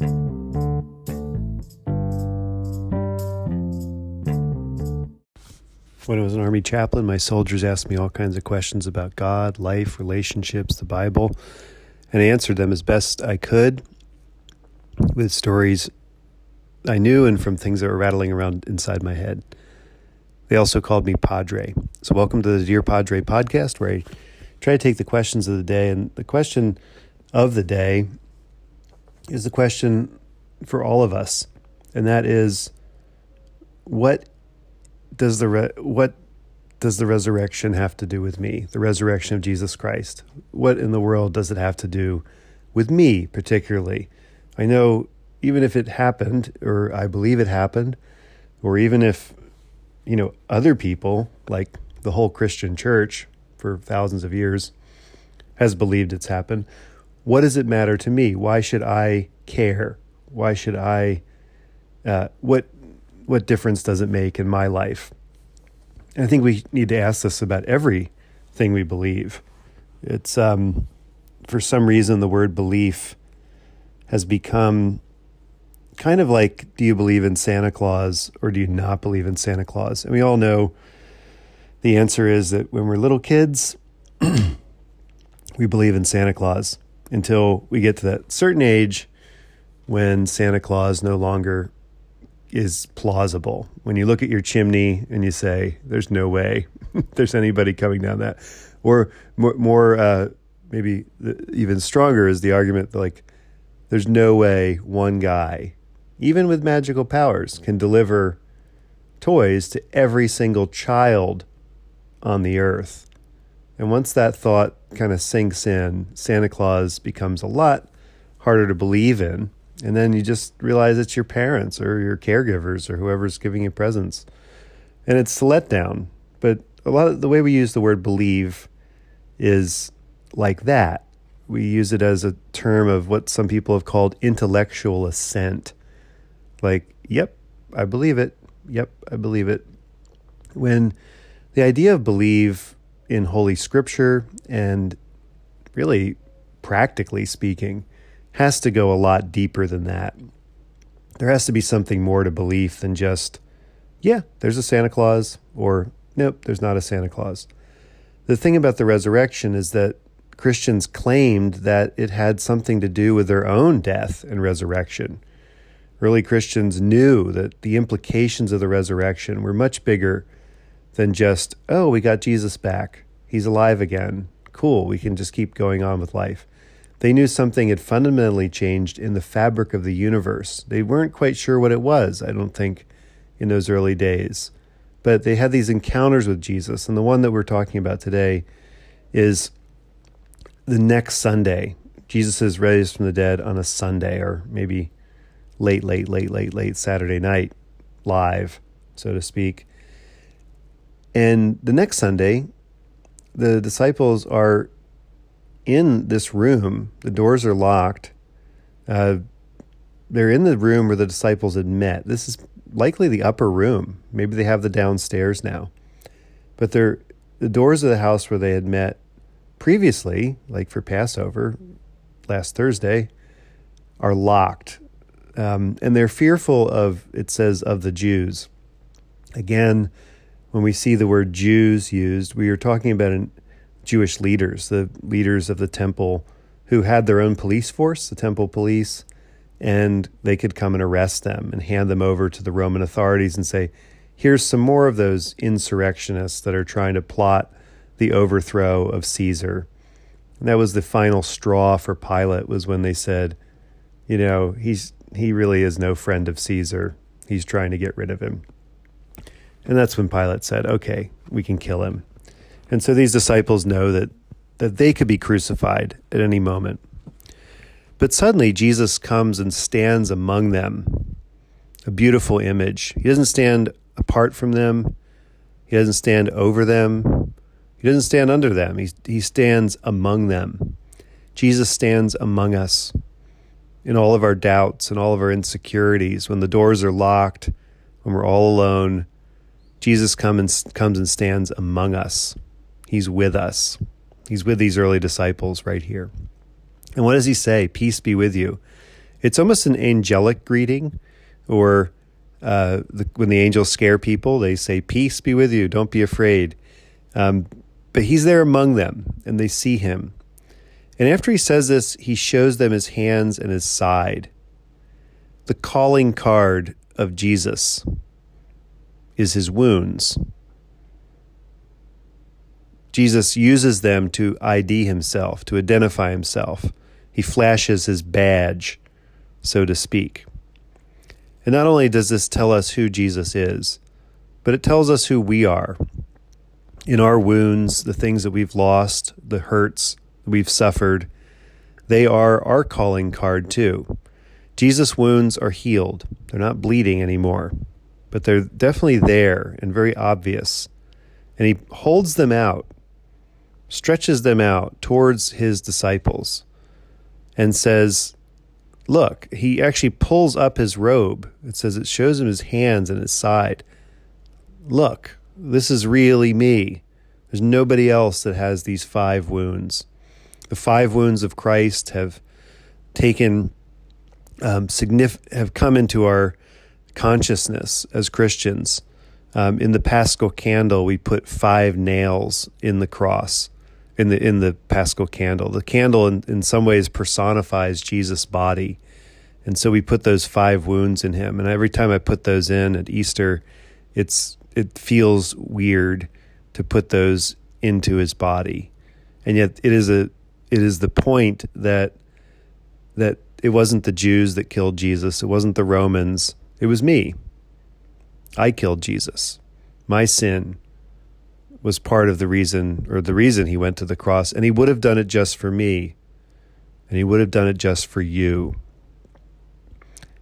When I was an Army chaplain, my soldiers asked me all kinds of questions about God, life, relationships, the Bible, and I answered them as best I could with stories I knew and from things that were rattling around inside my head. They also called me Padre. So, welcome to the Dear Padre podcast, where I try to take the questions of the day. And the question of the day is the question for all of us, and that is what does the re- what does the resurrection have to do with me? The resurrection of Jesus Christ. What in the world does it have to do with me particularly? I know even if it happened or I believe it happened or even if you know other people like the whole Christian church for thousands of years has believed it's happened, what does it matter to me? Why should I care? Why should I uh, what what difference does it make in my life? And I think we need to ask this about everything we believe. It's um, for some reason the word belief has become kind of like do you believe in Santa Claus or do you not believe in Santa Claus? And we all know the answer is that when we're little kids, we believe in Santa Claus until we get to that certain age when Santa Claus no longer is plausible. When you look at your chimney and you say, "There's no way there's anybody coming down that," or more, more uh, maybe even stronger is the argument that, like, there's no way one guy, even with magical powers, can deliver toys to every single child on the earth. And once that thought kind of sinks in, Santa Claus becomes a lot harder to believe in and then you just realize it's your parents or your caregivers or whoever's giving you presents. And it's a letdown. But a lot of the way we use the word believe is like that. We use it as a term of what some people have called intellectual assent. Like, yep, I believe it. Yep, I believe it. When the idea of believe in Holy Scripture and really practically speaking has to go a lot deeper than that. There has to be something more to belief than just, yeah, there's a Santa Claus, or nope, there's not a Santa Claus. The thing about the resurrection is that Christians claimed that it had something to do with their own death and resurrection. Early Christians knew that the implications of the resurrection were much bigger than just, oh, we got Jesus back. He's alive again. Cool, we can just keep going on with life. They knew something had fundamentally changed in the fabric of the universe. They weren't quite sure what it was, I don't think, in those early days. But they had these encounters with Jesus. And the one that we're talking about today is the next Sunday. Jesus is raised from the dead on a Sunday, or maybe late, late, late, late, late Saturday night, live, so to speak. And the next Sunday, the disciples are in this room. The doors are locked. Uh, they're in the room where the disciples had met. This is likely the upper room. Maybe they have the downstairs now. But they're the doors of the house where they had met previously, like for Passover last Thursday, are locked. Um, and they're fearful of, it says, of the Jews. Again, when we see the word Jews used, we are talking about an Jewish leaders, the leaders of the temple who had their own police force, the temple police, and they could come and arrest them and hand them over to the Roman authorities and say, here's some more of those insurrectionists that are trying to plot the overthrow of Caesar. And that was the final straw for Pilate was when they said, you know, he's he really is no friend of Caesar. He's trying to get rid of him. And that's when Pilate said, okay, we can kill him. And so these disciples know that, that they could be crucified at any moment. But suddenly Jesus comes and stands among them, a beautiful image. He doesn't stand apart from them, he doesn't stand over them, he doesn't stand under them. He, he stands among them. Jesus stands among us in all of our doubts and all of our insecurities. When the doors are locked, when we're all alone, Jesus come and, comes and stands among us. He's with us. He's with these early disciples right here. And what does he say? Peace be with you. It's almost an angelic greeting, or uh, the, when the angels scare people, they say, Peace be with you, don't be afraid. Um, but he's there among them, and they see him. And after he says this, he shows them his hands and his side. The calling card of Jesus is his wounds. Jesus uses them to ID himself, to identify himself. He flashes his badge, so to speak. And not only does this tell us who Jesus is, but it tells us who we are. In our wounds, the things that we've lost, the hurts we've suffered, they are our calling card too. Jesus' wounds are healed. They're not bleeding anymore, but they're definitely there and very obvious. And he holds them out stretches them out towards his disciples and says, Look, he actually pulls up his robe. It says it shows him his hands and his side. Look, this is really me. There's nobody else that has these five wounds. The five wounds of Christ have taken um, signif- have come into our consciousness as Christians. Um, in the Paschal candle, we put five nails in the cross in the in the Paschal candle. The candle in, in some ways personifies Jesus' body. And so we put those five wounds in him. And every time I put those in at Easter, it's it feels weird to put those into his body. And yet it is a it is the point that that it wasn't the Jews that killed Jesus, it wasn't the Romans, it was me. I killed Jesus. My sin was part of the reason, or the reason he went to the cross, and he would have done it just for me, and he would have done it just for you.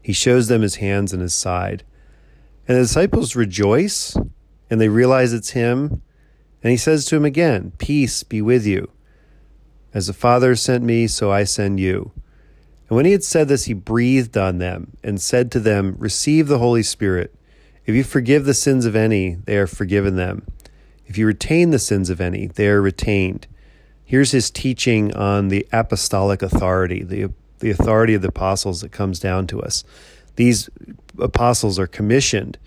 He shows them his hands and his side. And the disciples rejoice, and they realize it's him. And he says to him again, Peace be with you. As the Father sent me, so I send you. And when he had said this, he breathed on them and said to them, Receive the Holy Spirit. If you forgive the sins of any, they are forgiven them. If you retain the sins of any, they are retained. Here's his teaching on the apostolic authority, the, the authority of the apostles that comes down to us. These apostles are commissioned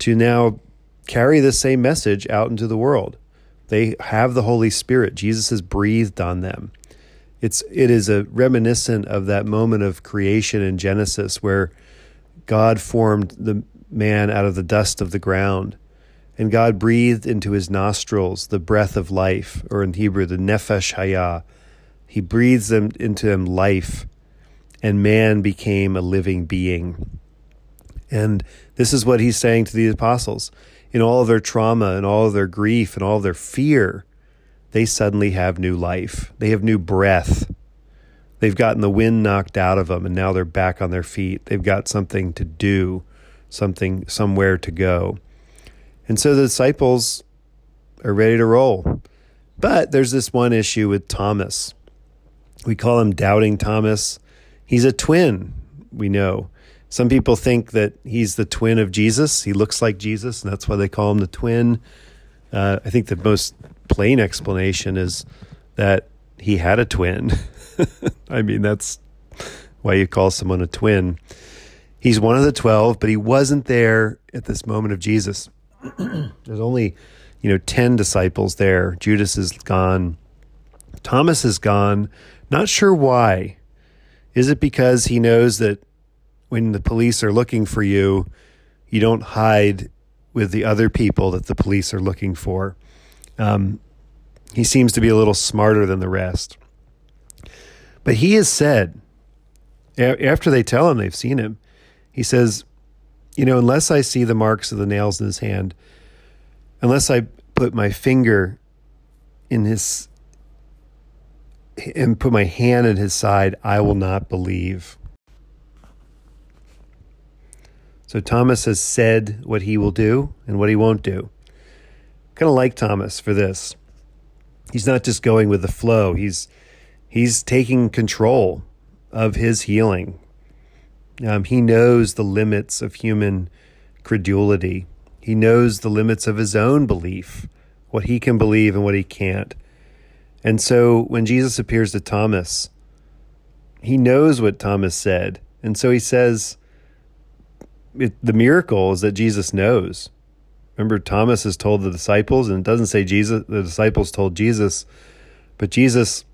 to now carry the same message out into the world. They have the Holy Spirit. Jesus has breathed on them. It's it is a reminiscent of that moment of creation in Genesis where God formed the man out of the dust of the ground and God breathed into his nostrils the breath of life, or in Hebrew, the nefesh hayah. He breathes them into him life, and man became a living being. And this is what he's saying to the apostles. In all of their trauma and all of their grief and all of their fear, they suddenly have new life. They have new breath. They've gotten the wind knocked out of them and now they're back on their feet. They've got something to do, something somewhere to go. And so the disciples are ready to roll. But there's this one issue with Thomas. We call him Doubting Thomas. He's a twin, we know. Some people think that he's the twin of Jesus. He looks like Jesus, and that's why they call him the twin. Uh, I think the most plain explanation is that he had a twin. I mean, that's why you call someone a twin. He's one of the 12, but he wasn't there at this moment of Jesus. There's only, you know, 10 disciples there. Judas is gone. Thomas is gone. Not sure why. Is it because he knows that when the police are looking for you, you don't hide with the other people that the police are looking for? Um, he seems to be a little smarter than the rest. But he has said, after they tell him they've seen him, he says, you know, unless I see the marks of the nails in his hand, unless I put my finger in his and put my hand in his side, I will not believe. So Thomas has said what he will do and what he won't do. Kind of like Thomas for this. He's not just going with the flow. He's he's taking control of his healing, um, he knows the limits of human credulity. He knows the limits of his own belief, what he can believe and what he can't. And so when Jesus appears to Thomas, he knows what Thomas said And so he says, it, the miracle is that Jesus knows. Remember, Thomas has told the disciples, and it doesn't say Jesus, the disciples told Jesus, but Jesus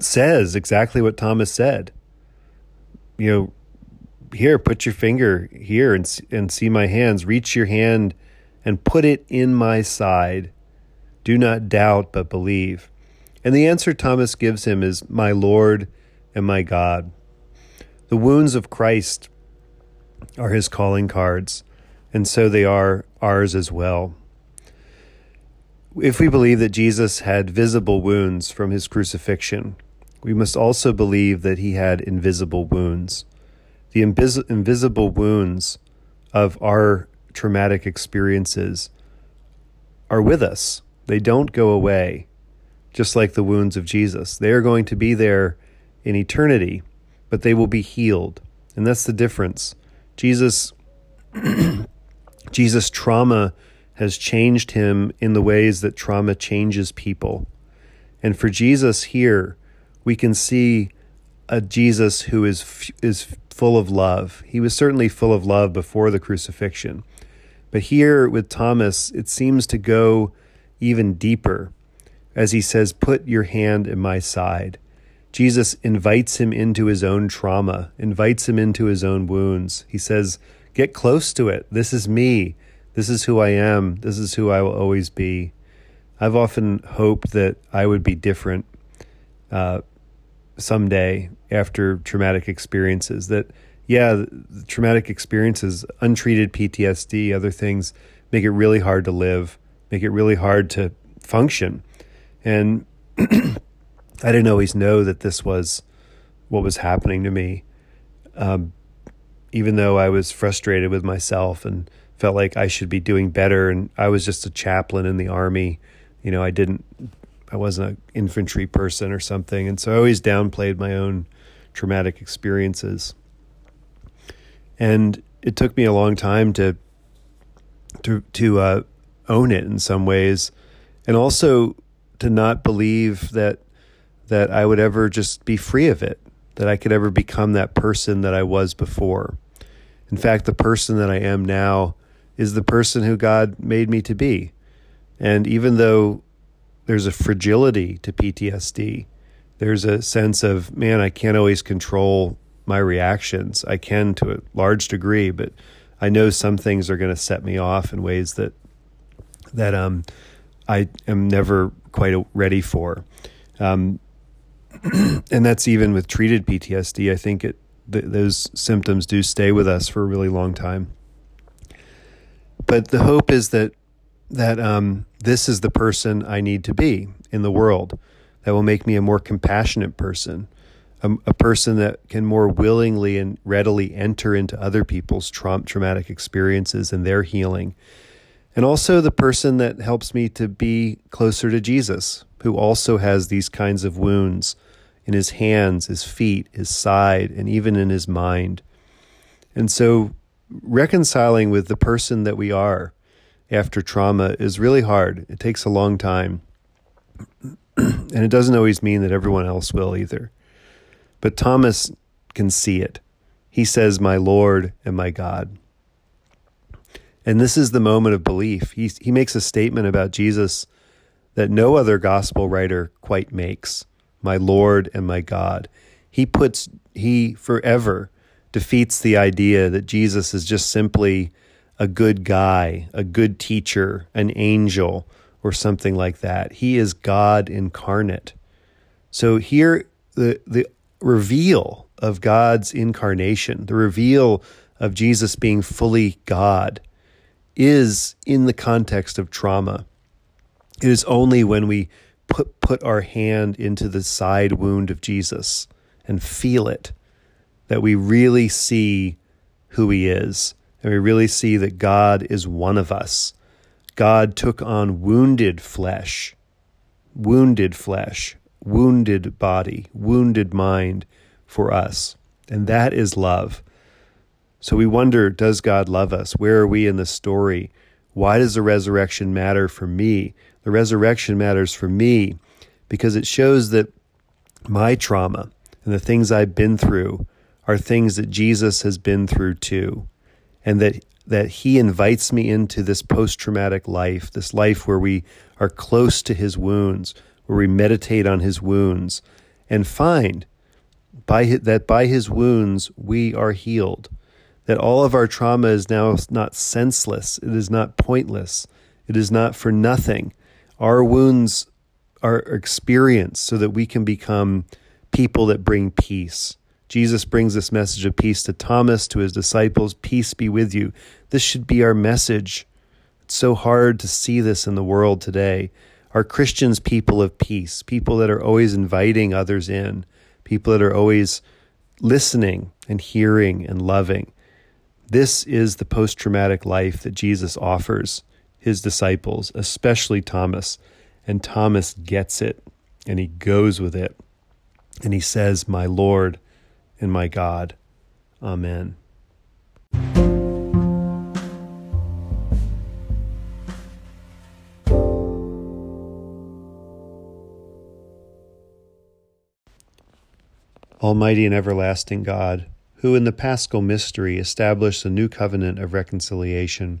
says exactly what Thomas said. You know, here, put your finger here and, and see my hands. Reach your hand and put it in my side. Do not doubt, but believe. And the answer Thomas gives him is, My Lord and my God. The wounds of Christ are his calling cards, and so they are ours as well. If we believe that Jesus had visible wounds from his crucifixion, we must also believe that he had invisible wounds. The invis- invisible wounds of our traumatic experiences are with us, they don't go away, just like the wounds of Jesus. They are going to be there in eternity, but they will be healed. And that's the difference. Jesus Jesus trauma has changed him in the ways that trauma changes people. And for Jesus here, we can see a Jesus who is is full of love. He was certainly full of love before the crucifixion. But here with Thomas, it seems to go even deeper as he says, Put your hand in my side. Jesus invites him into his own trauma, invites him into his own wounds. He says, Get close to it. This is me. This is who I am. This is who I will always be. I've often hoped that I would be different uh, someday after traumatic experiences. That, yeah, traumatic experiences, untreated PTSD, other things make it really hard to live, make it really hard to function. And I didn't always know that this was what was happening to me. Um, even though I was frustrated with myself and felt like I should be doing better, and I was just a chaplain in the army. You know, I didn't, I wasn't an infantry person or something, and so I always downplayed my own traumatic experiences. And it took me a long time to to to uh, own it in some ways, and also to not believe that that I would ever just be free of it, that I could ever become that person that I was before. In fact, the person that I am now is the person who God made me to be. And even though there's a fragility to PTSD, there's a sense of, man, I can't always control my reactions. I can to a large degree, but I know some things are going to set me off in ways that that um, I am never quite ready for. Um, and that's even with treated PTSD. I think it th- those symptoms do stay with us for a really long time. But the hope is that that um, this is the person I need to be in the world that will make me a more compassionate person, a, a person that can more willingly and readily enter into other people's tra- traumatic experiences and their healing. And also the person that helps me to be closer to Jesus, who also has these kinds of wounds in his hands, his feet, his side, and even in his mind. And so reconciling with the person that we are after trauma is really hard. It takes a long time. and it doesn't always mean that everyone else will either. But Thomas can see it. He says, My Lord and my God. And this is the moment of belief. He, he makes a statement about Jesus that no other gospel writer quite makes my Lord and my God. He puts, he forever defeats the idea that Jesus is just simply a good guy, a good teacher, an angel, or something like that. He is God incarnate. So here, the, the reveal of God's incarnation, the reveal of Jesus being fully God, is in the context of trauma. It is only when we put put our hand into the side wound of Jesus and feel it that we really see who he is and we really see that God is one of us. God took on wounded flesh, wounded flesh, wounded body, wounded mind for us. And that is love. So we wonder does God love us? Where are we in the story? Why does the resurrection matter for me? The resurrection matters for me because it shows that my trauma and the things I've been through are things that Jesus has been through too, and that that he invites me into this post-traumatic life, this life where we are close to his wounds, where we meditate on his wounds and find by his, that by his wounds we are healed. That all of our trauma is now not senseless, it is not pointless, it is not for nothing. Our wounds are experienced so that we can become people that bring peace. Jesus brings this message of peace to Thomas, to his disciples Peace be with you. This should be our message. It's so hard to see this in the world today. Are Christians people of peace, people that are always inviting others in, people that are always listening and hearing and loving? This is the post traumatic life that Jesus offers his disciples, especially Thomas. And Thomas gets it and he goes with it. And he says, My Lord and my God. Amen. Almighty and everlasting God, who in the paschal mystery established a new covenant of reconciliation,